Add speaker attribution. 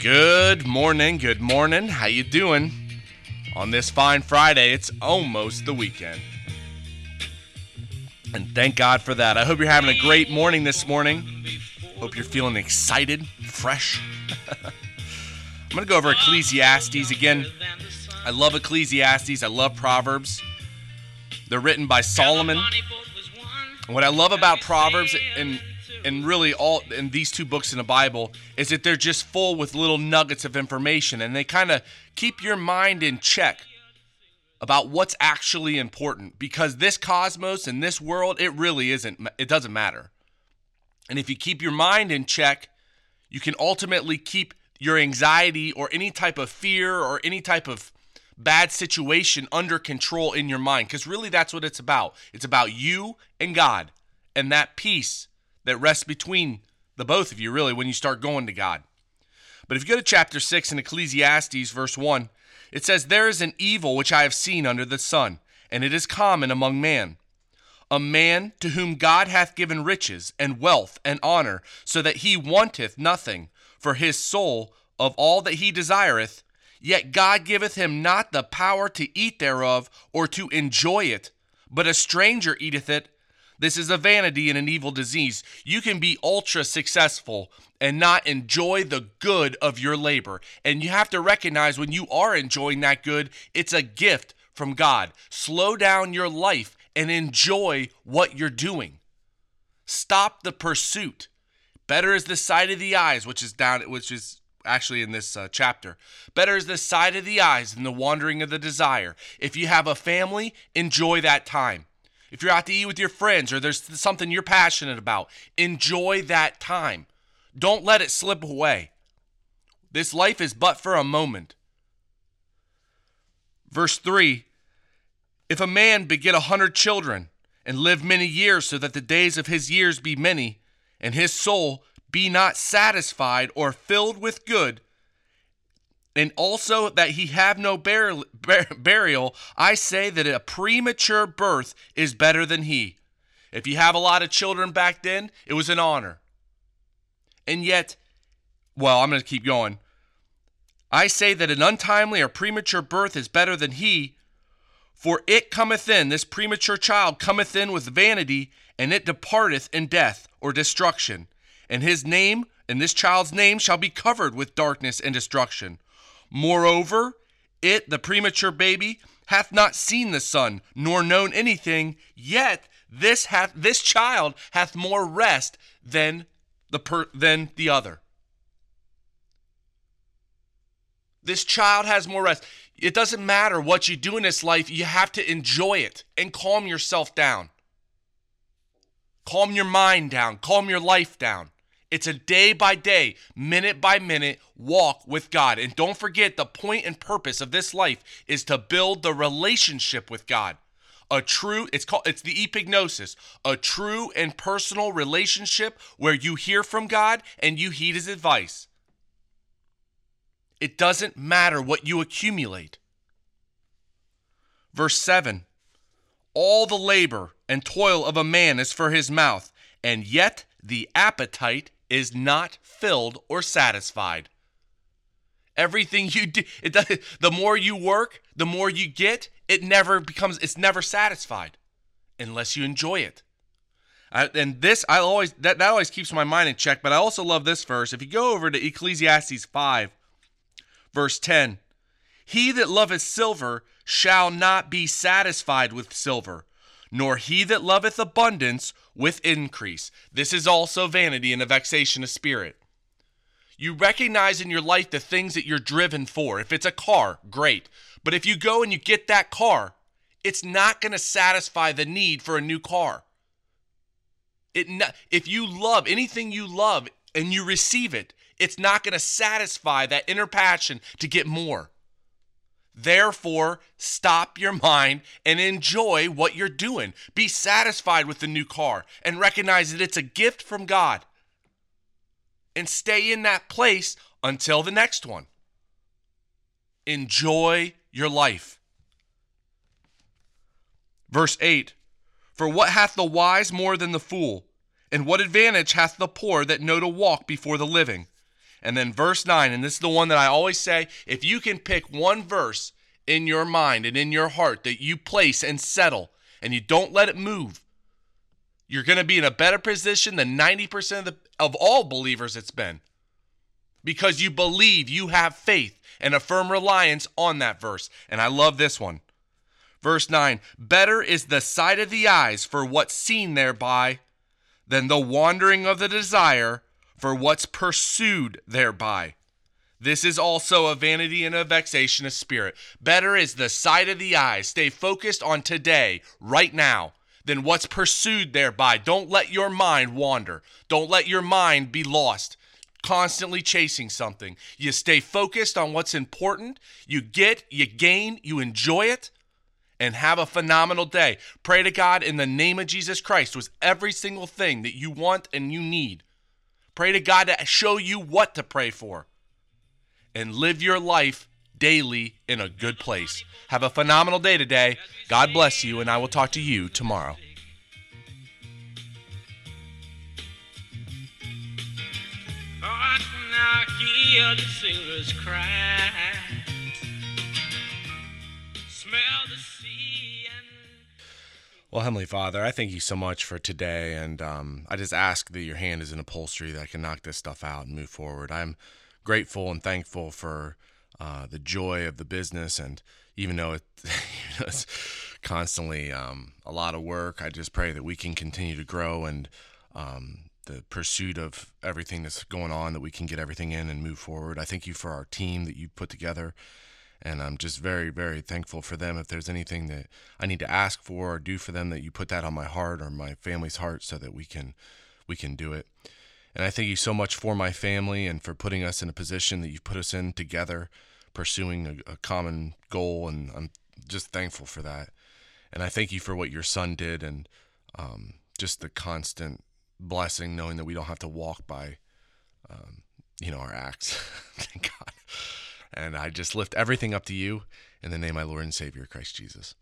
Speaker 1: Good morning, good morning. How you doing? On this fine Friday, it's almost the weekend. And thank God for that. I hope you're having a great morning this morning. Hope you're feeling excited, fresh. I'm going to go over Ecclesiastes again. I love Ecclesiastes. I love Proverbs. They're written by Solomon. What I love about Proverbs and and really all in these two books in the Bible is that they're just full with little nuggets of information and they kind of keep your mind in check about what's actually important because this cosmos and this world it really isn't it doesn't matter. And if you keep your mind in check, you can ultimately keep your anxiety or any type of fear or any type of bad situation under control in your mind because really that's what it's about. It's about you and God and that peace that rests between the both of you, really, when you start going to God. But if you go to chapter 6 in Ecclesiastes, verse 1, it says, There is an evil which I have seen under the sun, and it is common among man. A man to whom God hath given riches and wealth and honor, so that he wanteth nothing for his soul of all that he desireth, yet God giveth him not the power to eat thereof or to enjoy it, but a stranger eateth it this is a vanity and an evil disease. You can be ultra successful and not enjoy the good of your labor. And you have to recognize when you are enjoying that good, it's a gift from God. Slow down your life and enjoy what you're doing. Stop the pursuit. Better is the sight of the eyes, which is down, which is actually in this uh, chapter. Better is the sight of the eyes than the wandering of the desire. If you have a family, enjoy that time. If you're out to eat with your friends or there's something you're passionate about, enjoy that time. Don't let it slip away. This life is but for a moment. Verse 3 If a man beget a hundred children and live many years, so that the days of his years be many, and his soul be not satisfied or filled with good, and also that he have no burial, burial, I say that a premature birth is better than he. If you have a lot of children back then, it was an honor. And yet, well, I'm going to keep going. I say that an untimely or premature birth is better than he, for it cometh in, this premature child cometh in with vanity, and it departeth in death or destruction. And his name, and this child's name, shall be covered with darkness and destruction. Moreover, it, the premature baby, hath not seen the sun, nor known anything, yet this hath this child hath more rest than the per, than the other. This child has more rest. It doesn't matter what you do in this life, you have to enjoy it and calm yourself down. Calm your mind down, calm your life down. It's a day by day, minute by minute walk with God. And don't forget the point and purpose of this life is to build the relationship with God. A true it's called it's the epignosis, a true and personal relationship where you hear from God and you heed his advice. It doesn't matter what you accumulate. Verse 7 All the labor and toil of a man is for his mouth, and yet the appetite is not filled or satisfied. Everything you do, it does, the more you work, the more you get, it never becomes, it's never satisfied unless you enjoy it. I, and this, I always, that, that always keeps my mind in check, but I also love this verse. If you go over to Ecclesiastes 5, verse 10, he that loveth silver shall not be satisfied with silver, nor he that loveth abundance with increase. This is also vanity and a vexation of spirit. You recognize in your life the things that you're driven for. If it's a car, great. But if you go and you get that car, it's not going to satisfy the need for a new car. It if you love anything you love and you receive it, it's not going to satisfy that inner passion to get more. Therefore, stop your mind and enjoy what you're doing. Be satisfied with the new car and recognize that it's a gift from God. And stay in that place until the next one. Enjoy your life. Verse 8 For what hath the wise more than the fool? And what advantage hath the poor that know to walk before the living? And then verse 9, and this is the one that I always say if you can pick one verse in your mind and in your heart that you place and settle and you don't let it move, you're going to be in a better position than 90% of, the, of all believers it's been because you believe you have faith and a firm reliance on that verse. And I love this one. Verse 9 Better is the sight of the eyes for what's seen thereby than the wandering of the desire for what's pursued thereby. This is also a vanity and a vexation of spirit. Better is the sight of the eyes. Stay focused on today, right now, than what's pursued thereby. Don't let your mind wander. Don't let your mind be lost, constantly chasing something. You stay focused on what's important. You get, you gain, you enjoy it, and have a phenomenal day. Pray to God in the name of Jesus Christ with every single thing that you want and you need. Pray to God to show you what to pray for. And live your life daily in a good place. Have a phenomenal day today. God bless you, and I will talk to you tomorrow. Well, Heavenly Father, I thank you so much for today, and um, I just ask that your hand is in upholstery that I can knock this stuff out and move forward. I'm grateful and thankful for uh, the joy of the business. And even though it, it's constantly um, a lot of work, I just pray that we can continue to grow and um, the pursuit of everything that's going on, that we can get everything in and move forward. I thank you for our team that you put together. And I'm just very, very thankful for them. If there's anything that I need to ask for or do for them, that you put that on my heart or my family's heart, so that we can, we can do it. And I thank you so much for my family and for putting us in a position that you've put us in together, pursuing a, a common goal. And I'm just thankful for that. And I thank you for what your son did and um, just the constant blessing, knowing that we don't have to walk by, um, you know, our acts. thank God. And I just lift everything up to you in the name of my Lord and Savior, Christ Jesus.